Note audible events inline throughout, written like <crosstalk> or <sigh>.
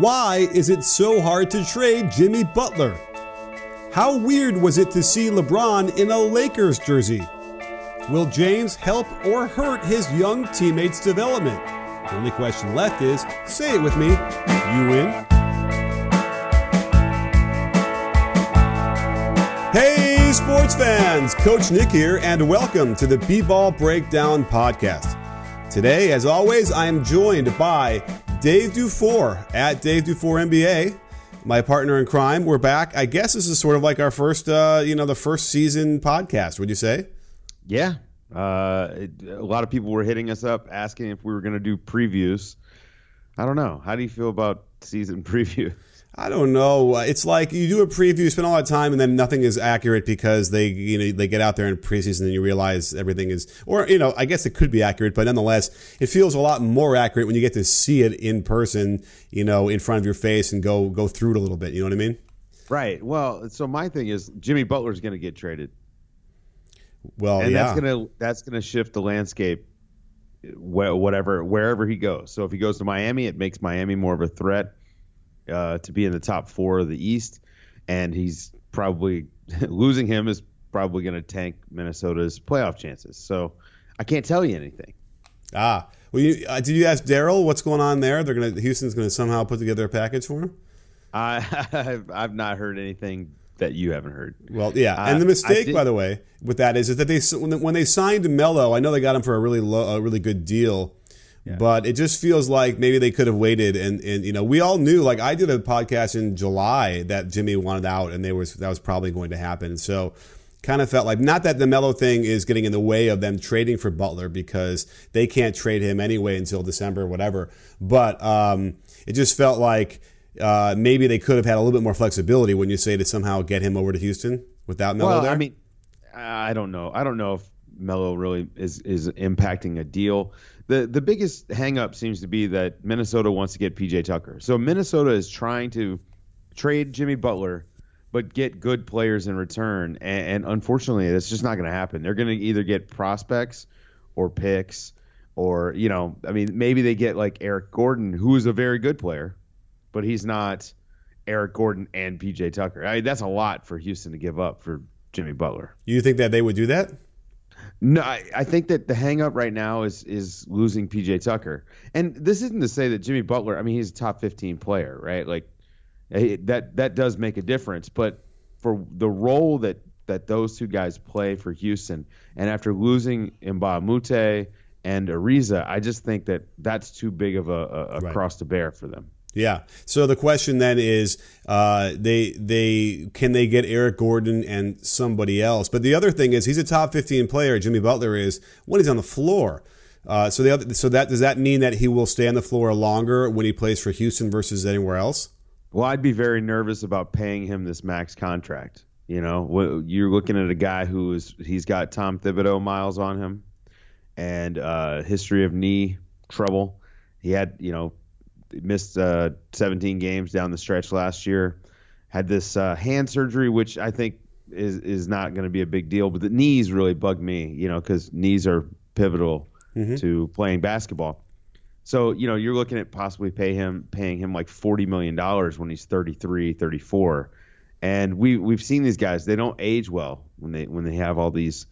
Why is it so hard to trade Jimmy Butler? How weird was it to see LeBron in a Lakers jersey? Will James help or hurt his young teammates' development? The only question left is say it with me. You win. Hey, sports fans! Coach Nick here, and welcome to the B Ball Breakdown Podcast. Today, as always, I am joined by Dave DuFour at Dave DuFour NBA, my partner in crime. We're back. I guess this is sort of like our first, uh, you know, the first season podcast. Would you say? Yeah. Uh, it, a lot of people were hitting us up asking if we were going to do previews. I don't know. How do you feel about season <laughs> preview? I don't know. It's like you do a preview, spend all that time, and then nothing is accurate because they, you know, they get out there in preseason and you realize everything is, or you know, I guess it could be accurate, but nonetheless, it feels a lot more accurate when you get to see it in person, you know, in front of your face and go go through it a little bit. You know what I mean? Right. Well, so my thing is Jimmy Butler's going to get traded. Well, and yeah. that's gonna that's gonna shift the landscape, whatever wherever he goes. So if he goes to Miami, it makes Miami more of a threat uh, to be in the top four of the East, and he's probably <laughs> losing him is probably going to tank Minnesota's playoff chances. So I can't tell you anything. Ah, well, you, uh, did you ask Daryl what's going on there? They're gonna Houston's going to somehow put together a package for him. I <laughs> I've, I've not heard anything that you haven't heard. Well, yeah, uh, and the mistake, by the way, with that is, is that they when they signed Melo, I know they got him for a really low, a really good deal. Yeah. But it just feels like maybe they could have waited, and, and you know we all knew. Like I did a podcast in July that Jimmy wanted out, and they was that was probably going to happen. So kind of felt like not that the Melo thing is getting in the way of them trading for Butler because they can't trade him anyway until December or whatever. But um, it just felt like uh, maybe they could have had a little bit more flexibility when you say to somehow get him over to Houston without Melo well, there. I mean, I don't know. I don't know if Melo really is is impacting a deal the the biggest hangup seems to be that Minnesota wants to get PJ Tucker. So Minnesota is trying to trade Jimmy Butler, but get good players in return. And, and unfortunately, that's just not going to happen. They're going to either get prospects or picks, or you know, I mean, maybe they get like Eric Gordon, who is a very good player, but he's not Eric Gordon and PJ Tucker. I mean, that's a lot for Houston to give up for Jimmy Butler. You think that they would do that? No, I, I, think that the hang up right now is is losing PJ Tucker. And this isn't to say that Jimmy Butler, I mean, he's a top 15 player, right? Like eh, that that does make a difference, but for the role that that those two guys play for Houston, and after losing Moute and Ariza, I just think that that's too big of a, a, a right. cross to bear for them. Yeah. So the question then is, uh, they they can they get Eric Gordon and somebody else? But the other thing is, he's a top fifteen player. Jimmy Butler is when he's on the floor. Uh, so the other, so that does that mean that he will stay on the floor longer when he plays for Houston versus anywhere else? Well, I'd be very nervous about paying him this max contract. You know, you're looking at a guy who is he's got Tom Thibodeau miles on him, and uh, history of knee trouble. He had you know missed uh, 17 games down the stretch last year. Had this uh, hand surgery, which I think is is not going to be a big deal, but the knees really bug me, you know, because knees are pivotal mm-hmm. to playing basketball. So you know, you're looking at possibly pay him paying him like 40 million dollars when he's 33, 34, and we we've seen these guys; they don't age well when they when they have all these,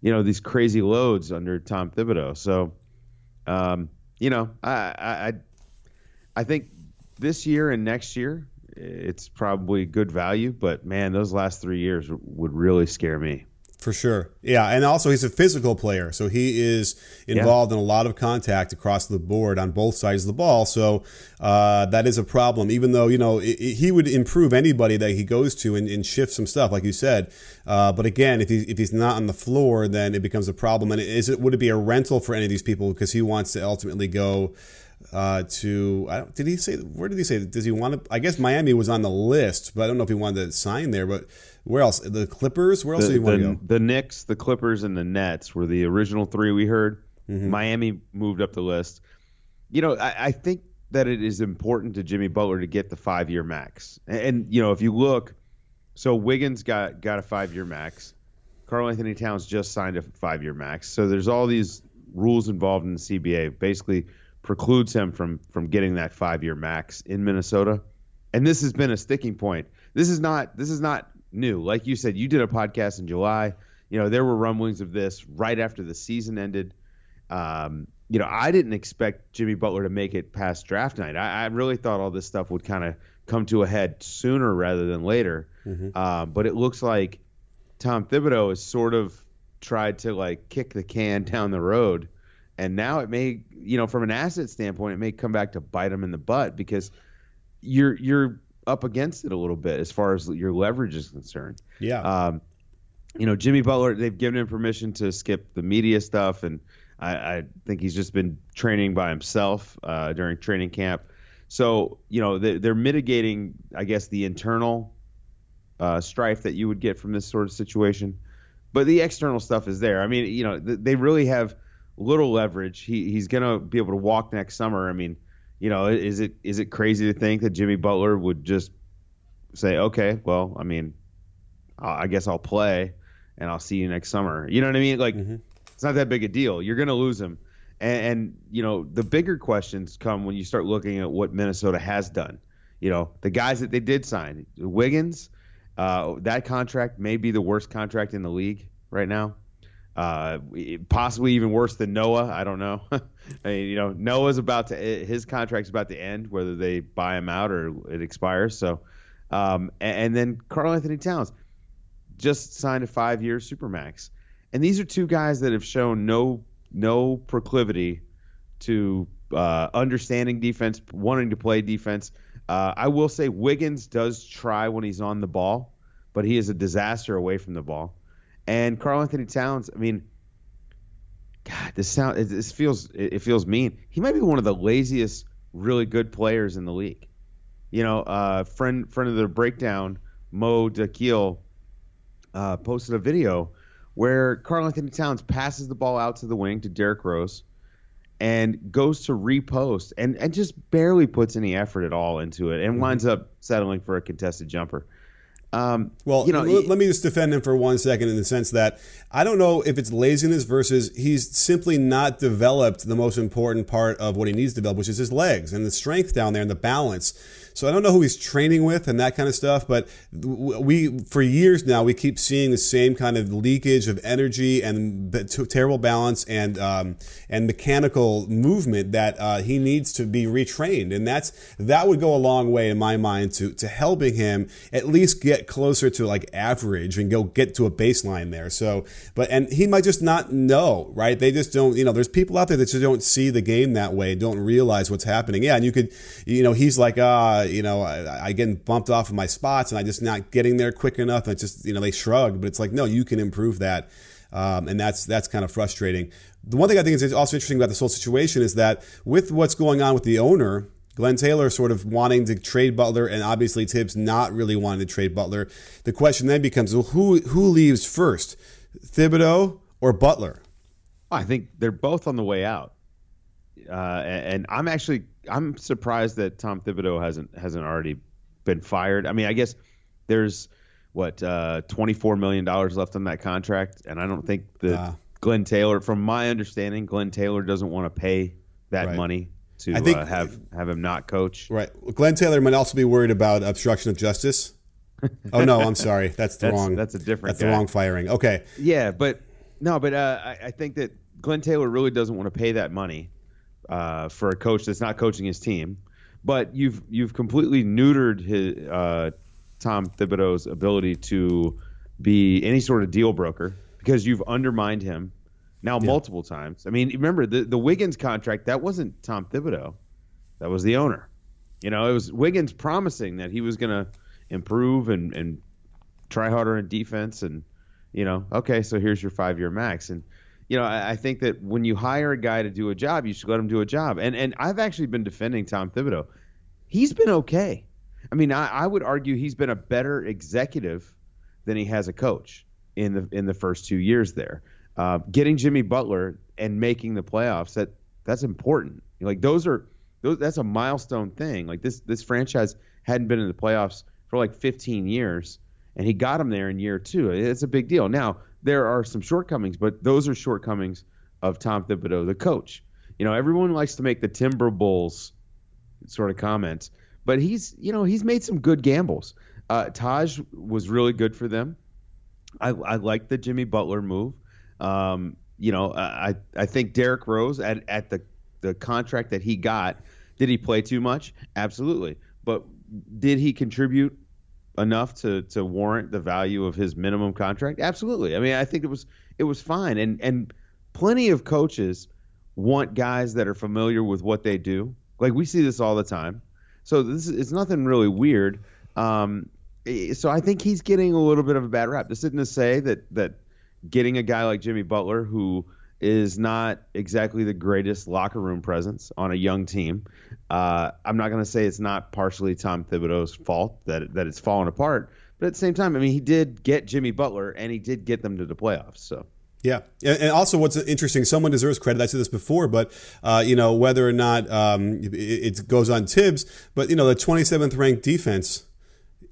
you know, these crazy loads under Tom Thibodeau. So, um, you know, I, I I think this year and next year, it's probably good value. But man, those last three years would really scare me. For sure. Yeah. And also, he's a physical player. So he is involved yeah. in a lot of contact across the board on both sides of the ball. So uh, that is a problem, even though, you know, it, it, he would improve anybody that he goes to and, and shift some stuff, like you said. Uh, but again, if, he, if he's not on the floor, then it becomes a problem. And is it would it be a rental for any of these people because he wants to ultimately go uh, to I don't, did he say where did he say does he want to I guess Miami was on the list but I don't know if he wanted to sign there but where else? The Clippers? Where else the, did he want the, to go? the Knicks the Clippers and the Nets were the original three we heard. Mm-hmm. Miami moved up the list. You know I, I, think that it is important to Jimmy Butler to get the five year max. And, and you know if you look so Wiggins got got a five year max Karl-Anthony Towns just signed a five year max. So there's all these rules involved in the CBA basically precludes him from from getting that five year max in Minnesota. And this has been a sticking point. This is not this is not new. Like you said, you did a podcast in July. You know, there were rumblings of this right after the season ended. Um, you know, I didn't expect Jimmy Butler to make it past draft night. I, I really thought all this stuff would kind of come to a head sooner rather than later. Mm-hmm. Uh, but it looks like Tom Thibodeau has sort of tried to like kick the can down the road, and now it may, you know, from an asset standpoint, it may come back to bite them in the butt because you're you're up against it a little bit as far as your leverage is concerned. Yeah. Um, you know, Jimmy Butler, they've given him permission to skip the media stuff, and I, I think he's just been training by himself uh, during training camp. So, you know, they, are mitigating, I guess, the internal uh, strife that you would get from this sort of situation. But the external stuff is there. I mean, you know, they really have little leverage. He, he's going to be able to walk next summer. I mean, you know, is it is it crazy to think that Jimmy Butler would just say, okay, well, I mean, I guess I'll play and I'll see you next summer. You know what I mean? Like, mm-hmm. it's not that big a deal. You're going to lose him. And, and, you know, the bigger questions come when you start looking at what Minnesota has done. You know, the guys that they did sign, Wiggins, uh, that contract may be the worst contract in the league right now uh, possibly even worse than Noah. I don't know. <laughs> I mean, you know, Noah's about to his contract's about to end, whether they buy him out or it expires. So, um, and, and, then Karl-Anthony Towns just signed a five-year supermax, and these are two guys that have shown no no proclivity to uh, understanding defense, wanting to play defense. Uh, I will say Wiggins does try when he's on the ball, but he is a disaster away from the ball. And Karl-Anthony Towns, I mean, God, this sound this feels it feels mean. He might be one of the laziest, really good players in the league. You know, uh, friend friend of the breakdown, Mo Dakhil, uh, posted a video where Karl-Anthony Towns passes the ball out to the wing to Derrick Rose and goes to repost and, and just barely puts any effort at all into it and mm-hmm. winds up settling for a contested jumper. Um, well, you know, let me just defend him for one second in the sense that I don't know if it's laziness versus he's simply not developed the most important part of what he needs to develop, which is his legs and the strength down there and the balance. So I don't know who he's training with and that kind of stuff, but we for years now we keep seeing the same kind of leakage of energy and terrible balance and um, and mechanical movement that uh, he needs to be retrained, and that's that would go a long way in my mind to to helping him at least get closer to like average and go get to a baseline there. So, but and he might just not know, right? They just don't, you know. There's people out there that just don't see the game that way, don't realize what's happening. Yeah, and you could, you know, he's like, ah. Uh, you know, I, I getting bumped off of my spots and I just not getting there quick enough. And just, you know, they shrug, but it's like, no, you can improve that. Um, and that's that's kind of frustrating. The one thing I think is also interesting about this whole situation is that with what's going on with the owner, Glenn Taylor sort of wanting to trade Butler, and obviously Thibs not really wanting to trade Butler. The question then becomes, well, who who leaves first, Thibodeau or Butler? I think they're both on the way out, uh, and I'm actually I'm surprised that Tom Thibodeau hasn't hasn't already been fired. I mean, I guess there's what uh, 24 million dollars left on that contract, and I don't think that uh, Glenn Taylor, from my understanding, Glenn Taylor doesn't want to pay that right. money to I think, uh, have have him not coach. Right. Glenn Taylor might also be worried about obstruction of justice. <laughs> oh no, I'm sorry. That's the that's, wrong. That's a different. That's guy. the wrong firing. Okay. Yeah, but no, but uh, I, I, think that Glenn Taylor really doesn't want to pay that money uh, for a coach that's not coaching his team. But you've you've completely neutered his uh, Tom Thibodeau's ability to be any sort of deal broker because you've undermined him now yeah. multiple times. I mean, remember the the Wiggins contract that wasn't Tom Thibodeau, that was the owner. You know, it was Wiggins promising that he was going to improve and and try harder in defense and you know, okay, so here's your five year max and you know, I, I, think that when you hire a guy to do a job, you should let him do a job. And and I've actually been defending Tom Thibodeau. He's been okay. I mean, I, I would argue he's been a better executive than he has a coach in the in the first two years there. Uh, getting Jimmy Butler and making the playoffs that that's important. Like those are those that's a milestone thing. Like this this franchise hadn't been in the playoffs for like 15 years, and he got him there in year two. It's a big deal. Now there are some shortcomings, but those are shortcomings of Tom Thibodeau, the coach. You know, everyone likes to make the Timber Bulls sort of comments, but he's you know he's made some good gambles. Uh, Taj was really good for them. I, I like the Jimmy Butler move. Um, you know, I I think Derrick Rose at at the the contract that he got, did he play too much? Absolutely. But did he contribute enough to to warrant the value of his minimum contract? Absolutely. I mean, I think it was it was fine, and and plenty of coaches want guys that are familiar with what they do. Like we see this all the time. So this is it's nothing really weird. Um, so I think he's getting a little bit of a bad rap. This isn't to say that that getting a guy like Jimmy Butler who is not exactly the greatest locker room presence on a young team. Uh, I'm not going to say it's not partially Tom Thibodeau's fault that that it's fallen apart, but at the same time, I mean, he did get Jimmy Butler and he did get them to the playoffs. So. Yeah, and also what's interesting, someone deserves credit. I said this before, but uh, you know whether or not um, it, it, goes on Thibs, but you know the 27th ranked defense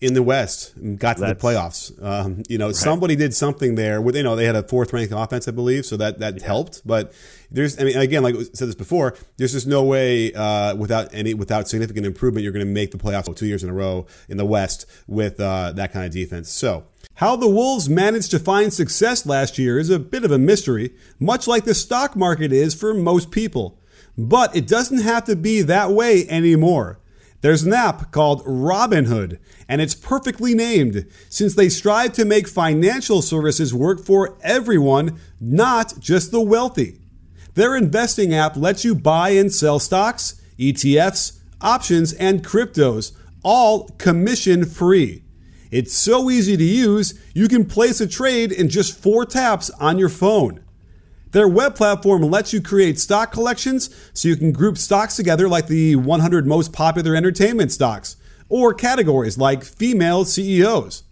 in the West got to That's, the playoffs. Um, you know, right. somebody did something there. With you know, they had a fourth ranked offense, I believe, so that that yeah. helped. But there's, I mean, again, like I said this before, there's just no way uh, without any without significant improvement you're going to make the playoffs two years in a row in the West with uh, that kind of defense. So. How the Wolves managed to find success last year is a bit of a mystery, much like the stock market is for most people. But it doesn't have to be that way anymore. There's an app called Robinhood, and it's perfectly named since they strive to make financial services work for everyone, not just the wealthy. Their investing app lets you buy and sell stocks, ETFs, options, and cryptos, all commission free. It's so easy to use, you can place a trade in just four taps on your phone. Their web platform lets you create stock collections so you can group stocks together like the 100 most popular entertainment stocks, or categories like female CEOs.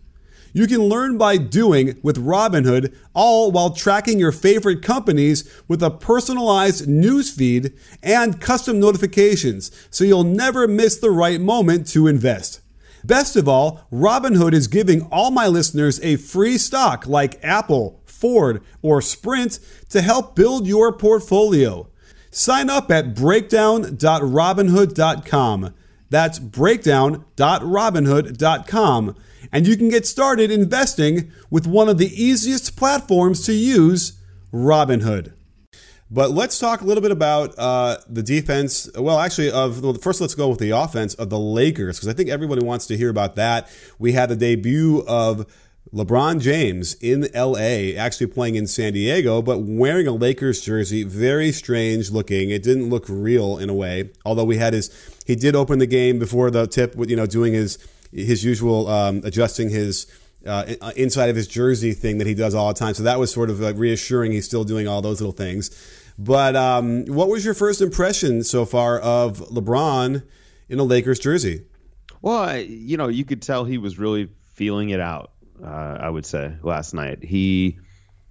You can learn by doing with Robinhood, all while tracking your favorite companies with a personalized newsfeed and custom notifications so you'll never miss the right moment to invest. Best of all, Robinhood is giving all my listeners a free stock like Apple, Ford, or Sprint to help build your portfolio. Sign up at breakdown.robinhood.com. That's breakdown.robinhood.com. And you can get started investing with one of the easiest platforms to use, Robinhood. But let's talk a little bit about uh, the defense. Well, actually, of well, first, let's go with the offense of the Lakers because I think everybody wants to hear about that. We had the debut of LeBron James in LA, actually playing in San Diego, but wearing a Lakers jersey. Very strange looking. It didn't look real in a way. Although we had his, he did open the game before the tip, with, you know, doing his his usual um, adjusting his. Uh, inside of his jersey thing that he does all the time. So that was sort of like reassuring. He's still doing all those little things. But um, what was your first impression so far of LeBron in a Lakers jersey? Well, you know, you could tell he was really feeling it out uh, I would say, last night. He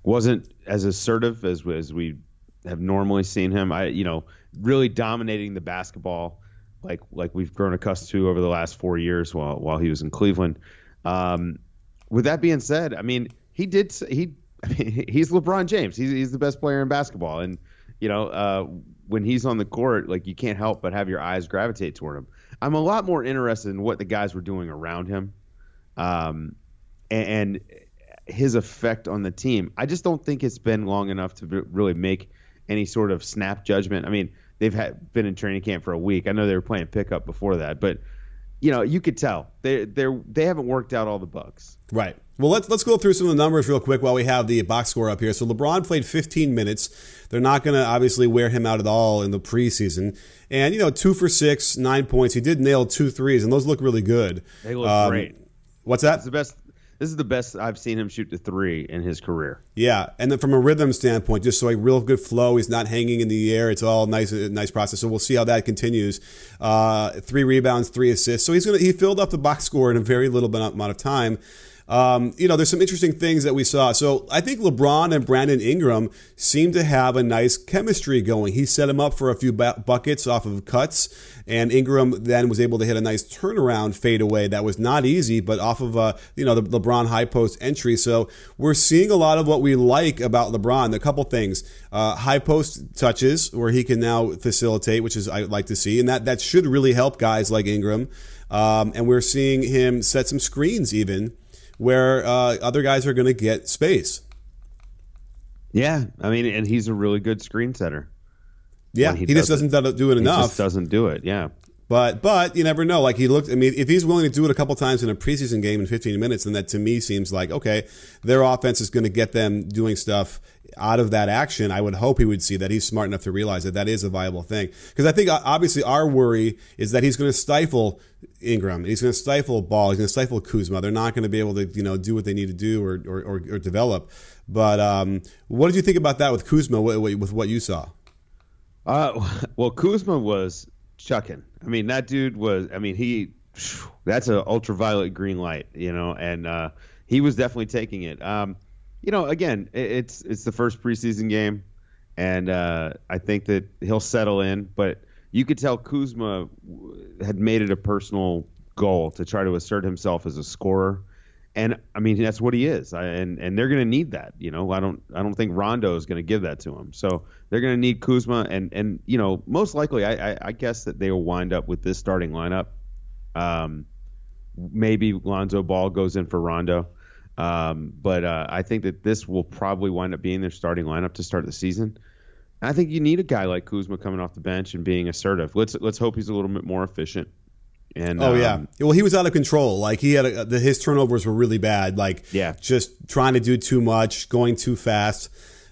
wasn't as assertive as as we have normally seen him. I, you know, really dominating the basketball like like we've grown accustomed to over the last four years while while he was in Cleveland. Um, with that being said, I mean, he did he. I <laughs> mean, he's LeBron James. He's he's the best player in basketball, and you know, uh, when he's on the court, like you can't help but have your eyes gravitate toward him. I'm a lot more interested in what the guys were doing around him. Um, and, his effect on the team. I just don't think it's been long enough to really make any sort of snap judgment. I mean, they've had been in training camp for a week. I know they were playing pickup before that, but you know, you could tell they they they haven't worked out all the bugs. Right. Well, let's let's go through some of the numbers real quick while we have the box score up here. So LeBron played 15 minutes. They're not going to obviously wear him out at all in the preseason. And you know, two for six, nine points. He did nail two threes, and those look really good. They look um, great. What's that? It's the best this is the best I've seen him shoot the three in his career. Yeah, and then from a rhythm standpoint, just so a real good flow. He's not hanging in the air. It's all nice, nice process. So we'll see how that continues. Uh, three rebounds, three assists. So he's gonna he filled up the box score in a very little amount of time. Um, you know, there's some interesting things that we saw. So I think LeBron and Brandon Ingram seem to have a nice chemistry going. He set him up for a few buckets off of cuts, and Ingram then was able to hit a nice turnaround fadeaway that was not easy, but off of a you know the LeBron high post entry. So we're seeing a lot of what we like about LeBron. A couple things: uh, high post touches where he can now facilitate, which is I like to see, and that that should really help guys like Ingram. Um, and we're seeing him set some screens even where uh, other guys are going to get space. Yeah, I mean, and he's a really good screen setter. Yeah, he, he just doesn't do it enough. He just doesn't do it. Yeah. But but you never know. Like he looked. I mean, if he's willing to do it a couple times in a preseason game in 15 minutes, then that to me seems like okay, their offense is going to get them doing stuff out of that action. I would hope he would see that he's smart enough to realize that that is a viable thing. Because I think obviously our worry is that he's going to stifle Ingram. He's going to stifle Ball. He's going to stifle Kuzma. They're not going to be able to you know do what they need to do or or, or, or develop. But um, what did you think about that with Kuzma with what you saw? Uh, <laughs> well, Kuzma was chucking. I mean, that dude was. I mean, he. That's an ultraviolet green light, you know, and uh, he was definitely taking it. Um, you know, again, it's it's the first preseason game, and uh, I think that he'll settle in. But you could tell Kuzma had made it a personal goal to try to assert himself as a scorer and I mean that's what he is, I, and and they're going to need that. You know, I don't I don't think Rondo is going to give that to him. So they're going to need Kuzma, and and you know most likely I, I, I guess that they will wind up with this starting lineup. Um, maybe Lonzo Ball goes in for Rondo, um, but uh, I think that this will probably wind up being their starting lineup to start the season. I think you need a guy like Kuzma coming off the bench and being assertive. Let's let's hope he's a little bit more efficient. And oh um, yeah, well he was out of control. Like he had a, the, his turnovers were really bad. Like yeah, just trying to do too much, going too fast.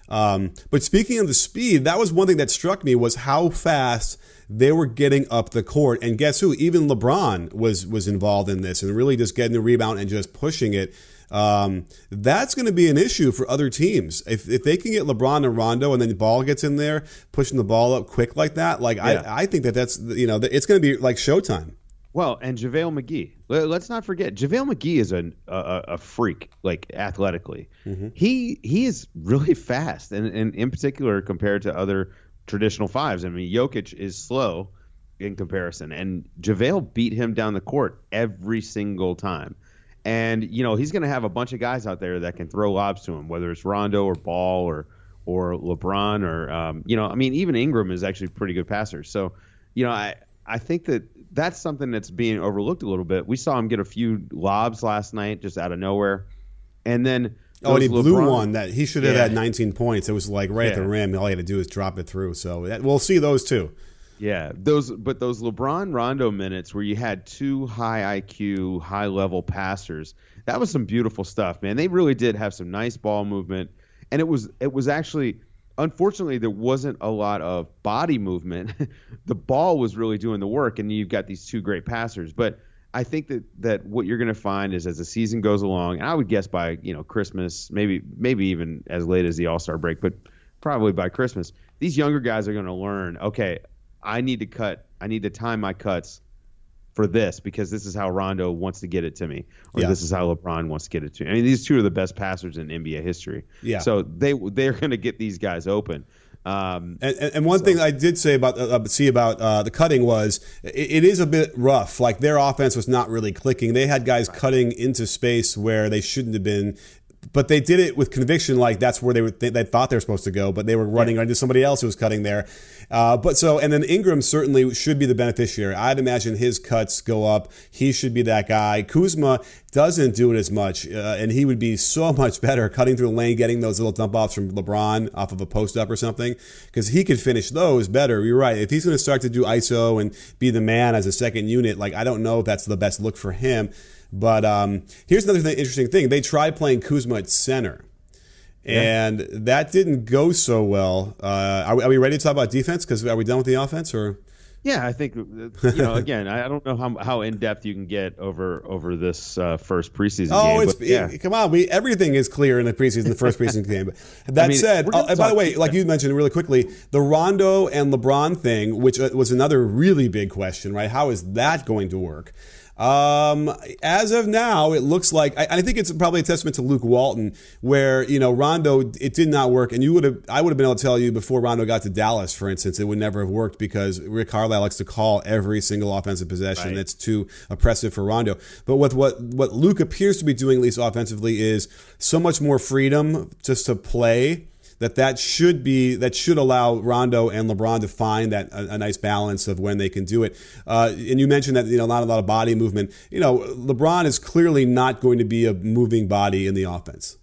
Um, but speaking of the speed, that was one thing that struck me was how fast they were getting up the court. And guess who? Even LeBron was was involved in this and really just getting the rebound and just pushing it. Um, that's going to be an issue for other teams. If, if they can get LeBron and Rondo and then the ball gets in there, pushing the ball up quick like that, like yeah. I, I think that that's, you know, it's going to be like showtime. Well, and JaVale McGee. Let's not forget JaVale McGee is a a, a freak, like athletically. Mm-hmm. He he is really fast, and, and in particular compared to other traditional fives. I mean, Jokic is slow in comparison, and JaVale beat him down the court every single time. And you know he's going to have a bunch of guys out there that can throw lobs to him, whether it's Rondo or Ball or or LeBron or um, you know I mean even Ingram is actually a pretty good passer. So you know I I think that that's something that's being overlooked a little bit. We saw him get a few lobs last night just out of nowhere, and then oh, and he LeBron, blew one that he should have yeah. had 19 points. It was like right yeah. at the rim. All he had to do is drop it through. So that, we'll see those too. Yeah, those but those LeBron Rondo minutes where you had two high IQ, high level passers, that was some beautiful stuff, man. They really did have some nice ball movement, and it was it was actually unfortunately there wasn't a lot of body movement. <laughs> the ball was really doing the work, and you've got these two great passers. But I think that that what you're going to find is as the season goes along, and I would guess by you know Christmas, maybe maybe even as late as the All Star break, but probably by Christmas, these younger guys are going to learn. Okay, I need to cut. I need to time my cuts for this because this is how Rondo wants to get it to me, or yeah. this is how LeBron wants to get it to me. I mean, these two are the best passers in NBA history. Yeah. So they they're going to get these guys open. Um, and, and, one so. thing I did say about uh, see about uh, the cutting was it, it is a bit rough. Like their offense was not really clicking. They had guys cutting into space where they shouldn't have been but they did it with conviction, like that's where they were th- they thought they were supposed to go, but they were running yeah. into somebody else who was cutting there. Uh, but so, and then Ingram certainly should be the beneficiary. I'd imagine his cuts go up. He should be that guy. Kuzma doesn't do it as much, uh, and he would be so <laughs> much better cutting through the lane, getting those little dump offs from LeBron off of a post up or something, because he could finish those better. You're right. If he's going to start to do ISO and be the man as a second unit, like I don't know if that's the best look for him. But um, here's another thing, interesting thing. They tried playing Kuzma at center. And yeah. that didn't go so well. Uh, are, we, are, we, ready to talk about defense? Because are we done with the offense, or? Yeah, I think uh, you know. Again, I don't know how, how in depth you can get over over this uh, first preseason oh, game. It's, yeah. It, come on, we everything is clear in the preseason, the first preseason game. But <laughs> that I mean, said, oh, and by the way, like you mentioned really quickly, the Rondo and LeBron thing, which uh, was another really big question, right? How is that going to work? Um, as of now, it looks like I, I, think it's probably a testament to Luke Walton, where you know Rondo, it did not work, and you would have, I would have been able to tell you before Rondo got to Dallas, for instance, it would never have worked because Rick Carlisle likes to call every single offensive possession. Right. That's too oppressive for Rondo. But what what what Luke appears to be doing, at least offensively, is so much more freedom just to play that that should be that should allow Rondo and LeBron to find that a, a nice balance of when they can do it. Uh, and you mentioned that you know not a lot of body movement. You know, LeBron is clearly not going to be a moving body in the offense.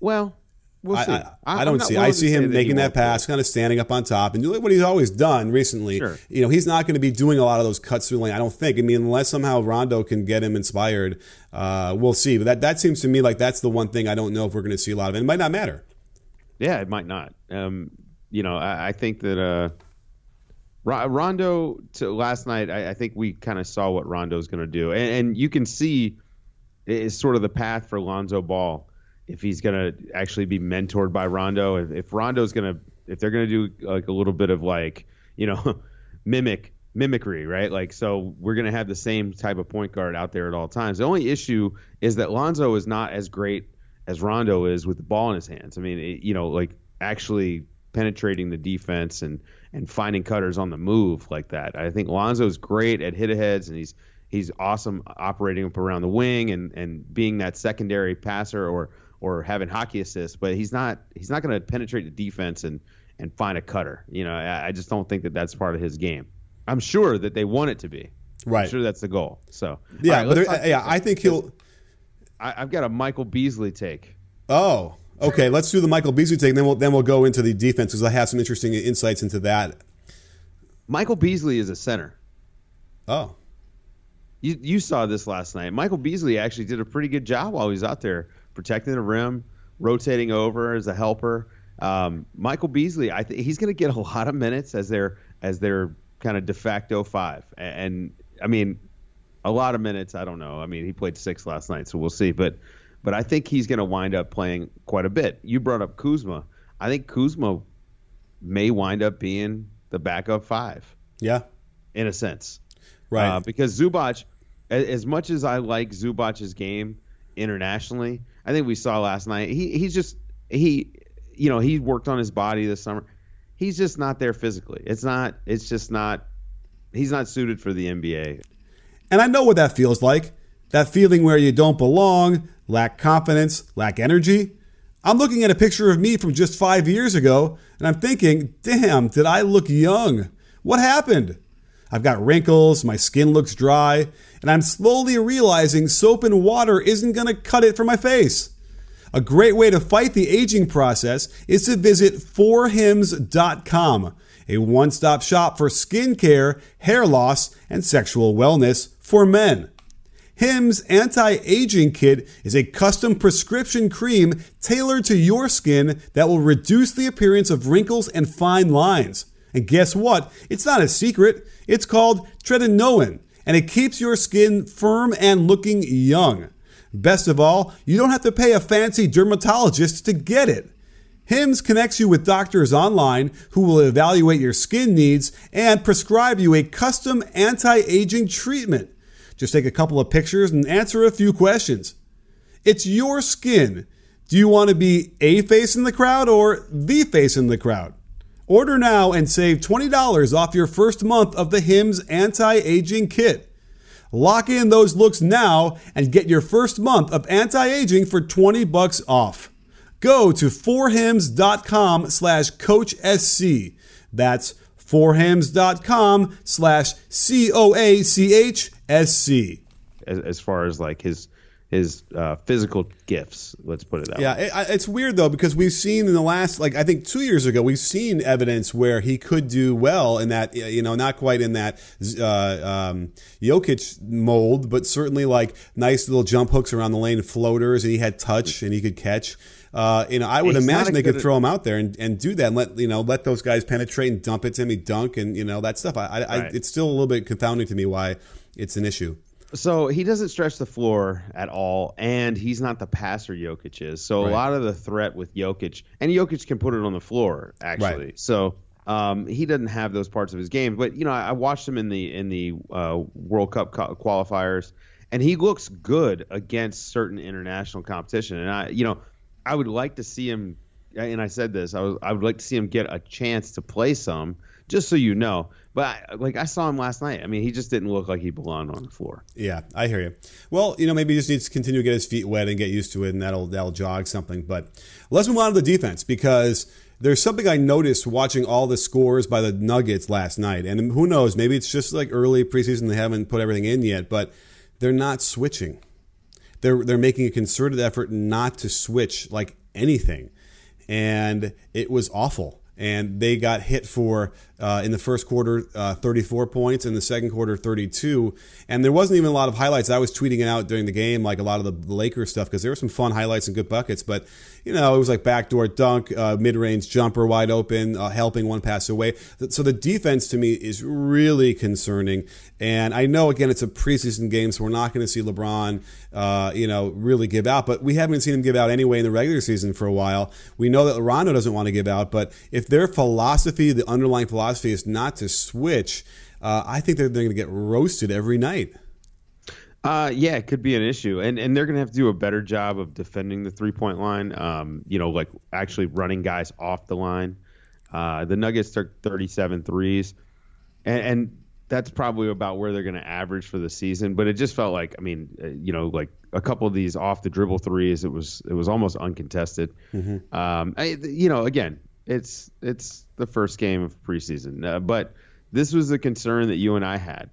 Well, We'll I, I, I, don't see. I see him making that pass, kind of standing up on top, and what he's always done recently. Sure. You know, he's not going to be doing a lot of those cuts through lane. I don't think. I mean, unless somehow Rondo can get him inspired, uh, we'll see. But that that seems to me like that's the one thing I don't know if we're going to see a lot of. And it might not matter. Yeah, it might not. Um, you know, I, I think that uh, Rondo to last night. I, I think we kind of saw what Rondo's going to do, and, and, you can see is sort of the path for Lonzo Ball if he's going to actually be mentored by Rondo. If, if Rondo's going to, if they're going to do like a little bit of like, you know, <laughs> mimic mimicry, right? Like, so we're going to have the same type of point guard out there at all times. The only issue is that Lonzo is not as great as Rondo is with the ball in his hands. I mean, it, you know, like actually penetrating the defense and and finding cutters on the move like that. I think Lonzo's great at hit aheads and he's he's awesome operating up around the wing and and being that secondary passer or or having hockey assists, but he's not he's not going to penetrate the defense and and find a cutter. You know, I, I, just don't think that that's part of his game. I'm sure that they want it to be. Right. I'm sure that's the goal. So yeah, right, there, yeah, I think he'll. I, have got a Michael Beasley take. Oh, okay. Let's do the Michael Beasley take, and then we'll then we'll go into the defense because I have some interesting insights into that. Michael Beasley is a center. Oh. You you saw this last night. Michael Beasley actually did a pretty good job while he was out there protecting the rim, rotating over as a helper. Um, Michael Beasley, I think he's going to get a <laughs> lot of minutes as their as their kind of de facto five. And, and I mean, a lot of minutes. I don't know. I mean, he played six last night, so we'll see. But but I think he's going to wind up playing quite a bit. You brought up Kuzma. I think Kuzma may wind up being the backup five. Yeah, in a sense, right? Uh, because Zubac, as much as I like Zubac's game internationally, I think we saw last night. He he's just he, you know, he worked on his body this summer. He's just not there physically. It's not. It's just not. He's not suited for the NBA. And I know what that feels like that feeling where you don't belong, lack confidence, lack energy. I'm looking at a picture of me from just five years ago, and I'm thinking, damn, did I look young? What happened? I've got wrinkles, my skin looks dry, and I'm slowly realizing soap and water isn't to cut it for my face. A great way to fight the aging process is to visit forhims.com, a one stop shop for skincare, hair loss, and sexual wellness for men. Hims Anti Aging Kit is a custom prescription cream tailored to your skin that will reduce the appearance of wrinkles and fine lines. And guess what? It's not a secret. It's called tretinoin, and it keeps your skin firm and looking young. Best of all, you don't have to pay a fancy dermatologist to get it. HIMS connects you with doctors online who will evaluate your skin needs and prescribe you a custom anti aging treatment. Just take a couple of pictures and answer a few questions. It's your skin. Do you want to be a face in the crowd or the face in the crowd? Order now and save $20 off your first month of the Hims anti aging kit. Lock in those looks now and get your first month of anti aging for 20 bucks off. Go to forhims.com slash coachsc. That's forhims.com slash C O A C H SC. As, as far as like his his uh, physical gifts. Let's put it that yeah, way. Yeah, it, it's weird though because we've seen in the last, like I think two years ago, we've seen evidence where he could do well in that, you know, not quite in that uh, um, Jokic mold, but certainly like nice little jump hooks around the lane, floaters, and he had touch and he could catch. Uh, you know, I would imagine they could throw him out there and, and do that and let you know let those guys penetrate and dump it to me, dunk and you know that stuff. I, I, right. I it's still a little bit confounding to me why it's an issue. So he doesn't stretch the floor at all, and he's not the passer Jokic is. So right. a lot of the threat with Jokic, and Jokic can put it on the floor actually. Right. So Um, he doesn't have those parts of his game, but you know, I, I watched him in the in the uh, World Cup qualifiers, and he looks good against certain international competition. And I, you know, I would like to see him. And I said this, I was, I would like to see him get a chance to play some, just so you know. But I, like I saw him last night. I mean, he just didn't look like he belonged on the floor. Yeah, I hear you. Well, you know, maybe he just needs to continue to get his feet wet and get used to it, and that'll that'll jog something. But let's move on to the defense because there's something I noticed watching all the scores by the Nuggets last night. And who knows, maybe it's just like early preseason, they haven't put everything in yet, but they're not switching. They're, they're making a concerted effort not to switch like anything. And it was awful and they got hit for uh, in the first quarter uh, 34 points in the second quarter 32 and there wasn't even a lot of highlights. I was tweeting it out during the game like a lot of the lakers stuff because there were some fun highlights and good buckets. But you know it was like backdoor dunk uh, mid-range jumper wide open uh, helping one pass away. So the defense to me is really concerning. And i know again it's a preseason game so we're not going to see lebron uh, you know really give out but we haven't seen him give out anyway in the regular season for a while. We know that rondo doesn't want to give out but if their philosophy the underlying philosophy philosophy is not to switch, uh, I think they're, they're going to get roasted every night. Uh, yeah, it could be an issue, and and they're going to have to do a better job of defending the three point line. Um, you know, like actually running guys off the line. Uh, the Nuggets took 37 threes, and, and that's probably about where they're going to average for the season. But it just felt like, I mean, uh, you know, like a couple of these off the dribble threes, it was it was almost uncontested. Mm-hmm. Um, I, you know, again, it's it's the first game of preseason, uh, but this was a concern that you and I had.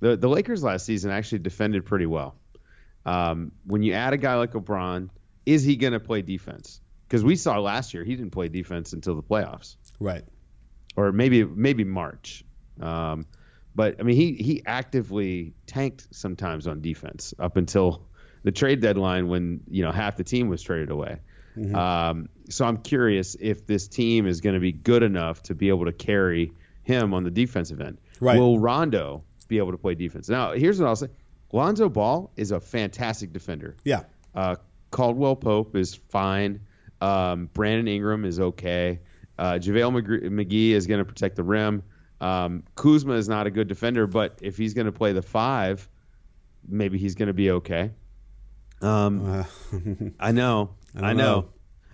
The the Lakers last season actually defended pretty well. Um, when you add a guy like LeBron, is he going to play defense? Because we saw last year he didn't play defense until the playoffs, right? Or maybe maybe March. Um, but I mean, he he actively tanked sometimes on defense up until the trade deadline when you know half the team was traded away. Mm-hmm. Um, so I'm curious if this team is going to be good enough to be able to carry him on the defensive end. Right. Will Rondo be able to play defense? Now, here's what I'll say: Lonzo Ball is a fantastic defender. Yeah. Uh, Caldwell Pope is fine. Um, Brandon Ingram is okay. Uh, JaVale McGee is going to protect the rim. Um, Kuzma is not a good defender, but if he's going to play the five, maybe he's going to be okay. Um, uh, <laughs> I know. I, I know. know.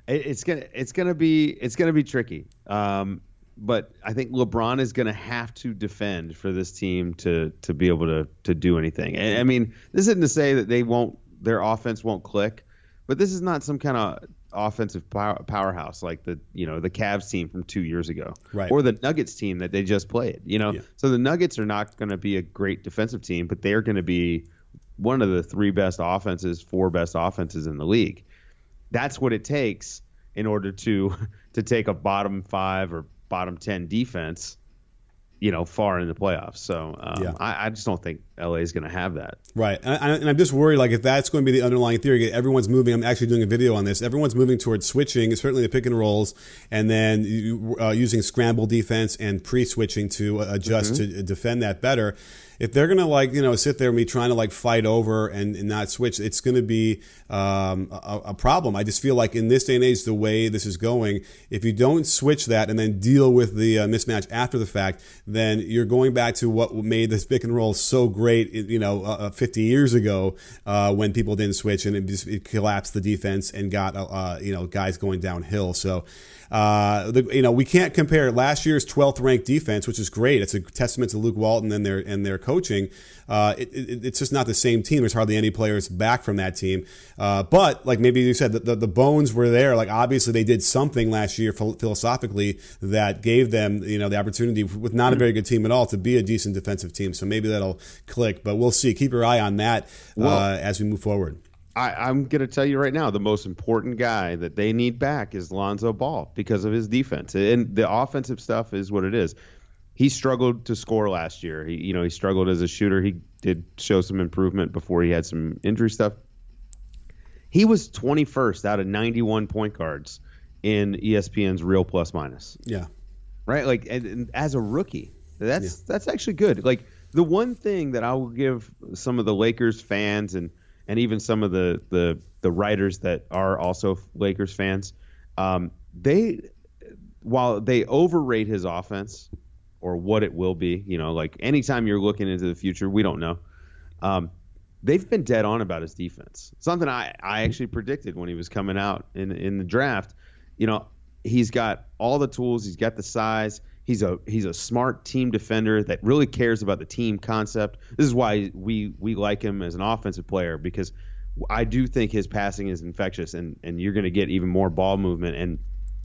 It, it's gonna it's gonna be it's gonna be tricky. Um, but I think LeBron is going to have to defend for this team to to be able to to do anything. And, I mean, this isn't to say that they won't their offense won't click, but this is not some kind of offensive power, powerhouse like the you know the Cavs team from two years ago, right. or the Nuggets team that they just played. You know, yeah. so the Nuggets are not going to be a great defensive team, but they're going to be one of the three best offenses, four best offenses in the league that's what it takes in order to <laughs> to take a bottom five or bottom ten defense, you know, far in the playoffs. So um, yeah. I, I, just don't think LA is going to have that. Right, and, I, and I'm just worried like if that's going to be the underlying theory, everyone's moving. I'm actually doing a video on this. Everyone's moving towards switching, certainly the pick and rolls, and then uh, using scramble defense and pre-switching to adjust mm-hmm. to defend that better if they're gonna like you know sit there and be trying to like fight over and, and not switch, it's gonna be um, a, a, problem. I just feel like in this day and age, the way this is going, if you don't switch that and then deal with the uh, mismatch after the fact, then you're going back to what made this pick and roll so great. You know, uh, uh 50 years ago uh, when people didn't switch and it just it collapsed the defense and got uh, uh, you know guys going downhill. So. Uh, the, you know, we can't compare last year's 12th ranked defense, which is great. It's a testament to Luke Walton and their and their coaching. Uh, it, it, it's just not the same team. There's hardly any players back from that team. Uh, but like maybe you said, the, the, the, bones were there. Like obviously they did something last year philosophically that gave them you know the opportunity with not a very good team at all to be a decent defensive team. So maybe that'll click. But we'll see. Keep your eye on that well, uh, as we move forward. I, am going to tell you right now, the most important guy that they need back is Lonzo Ball because of his defense, and the offensive stuff is what it is. He struggled to score last year. He, you know, he struggled as a shooter. He did show some improvement before he had some injury stuff. He was 21st out of 91 point guards in ESPN's real plus minus. Yeah. Right. Like, and, and as a rookie, that's yeah. that's actually good. Like the one thing that I will give some of the Lakers fans and and even some of the the the writers that are also Lakers fans, um, they while they overrate his offense or what it will be, you know, like anytime you're looking into the future, we don't know. Um, they've been dead on about his defense. Something I, I actually predicted when he was coming out in in the draft. You know, he's got all the tools, he's got the size, he's a he's a smart team defender that really cares about the team concept. This is why we we like him as an offensive player because I do think his passing is infectious and and you're going to get even more ball movement and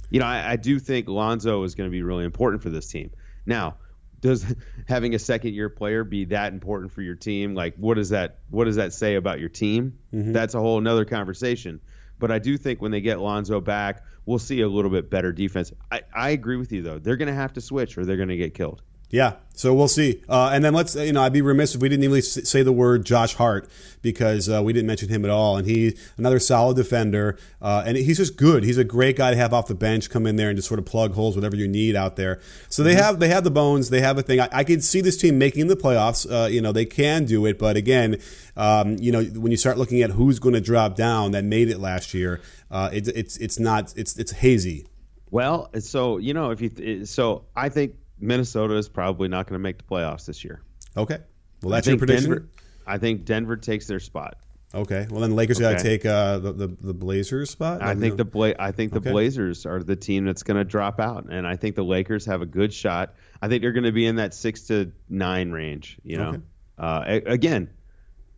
you know, I, I do think Lonzo is going to be really important for this team. Now, does <laughs> having a second year player be that important for your team? Like, what does that what does that say about your team? Mm-hmm. That's a whole another conversation. But I do think when they get Lonzo back, we'll see a little bit better defense. I, I agree with you though; they're going to have to switch or they're going to get killed. Yeah, so we'll see. Uh, and then let's, you know, I'd be remiss if we didn't even say the word Josh Hart because uh, we didn't mention him at all. And he's another solid defender, uh, and he's just good. He's a great guy to have off the bench, come in there and just sort of plug holes, whatever you need out there. So they mm-hmm. have they have the bones, they have a thing. I, I can see this team making the playoffs. Uh, you know, they can do it, but again, um, you know, when you start looking at who's going to drop down that made it last year, uh, it, it's it's not it's it's hazy. Well, so you know, if you so I think Minnesota is probably not going to make the playoffs this year. Okay. Well, that's your prediction. Denver, I think Denver takes their spot. Okay. Well, then Lakers okay. got to take uh, the, the, the Blazers spot. I think the Bla- I think the okay. Blazers are the team that's going to drop out, and I think the Lakers have a good shot. I think they're going to be in that six to nine range. You know, okay. uh, again,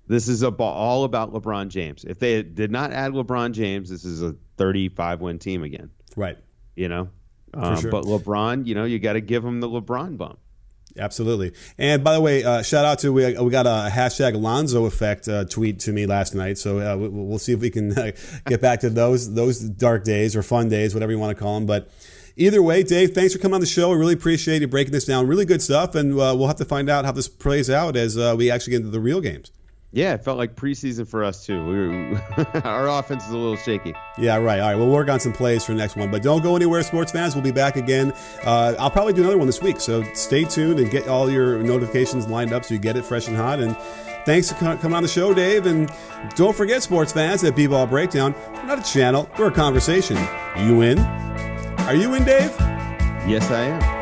this is a, all about LeBron James. If they did not add LeBron James, this is a 35 win team again. Right. You know, um, sure. But LeBron, you know, you got to give him the LeBron bump. Absolutely. And by the way, uh, shout out to we, we got a hashtag Lonzo effect uh, tweet to me last night. So uh, we, will see if we can <laughs> uh, get back to those those dark days or fun days, whatever you want to call them. But either way, Dave, thanks for coming on the show. I really appreciate you breaking this down. Really good stuff, and uh, we'll have to find out how this plays out as uh, we actually get into the real games. Yeah, it felt like preseason for us too. We were, <laughs> our offense is a little shaky. Yeah, right. All right, we'll work on some plays for the next one, but don't go anywhere, sports fans. We'll be back again. Uh, I'll probably do another one this week, so stay tuned and get all your notifications lined up so you get it fresh and hot. And thanks for coming on the show, Dave. And don't forget, sports fans, at B-Ball Breakdown, we're not a channel, we're a conversation. You in? Are you in, Dave? Yes, I am.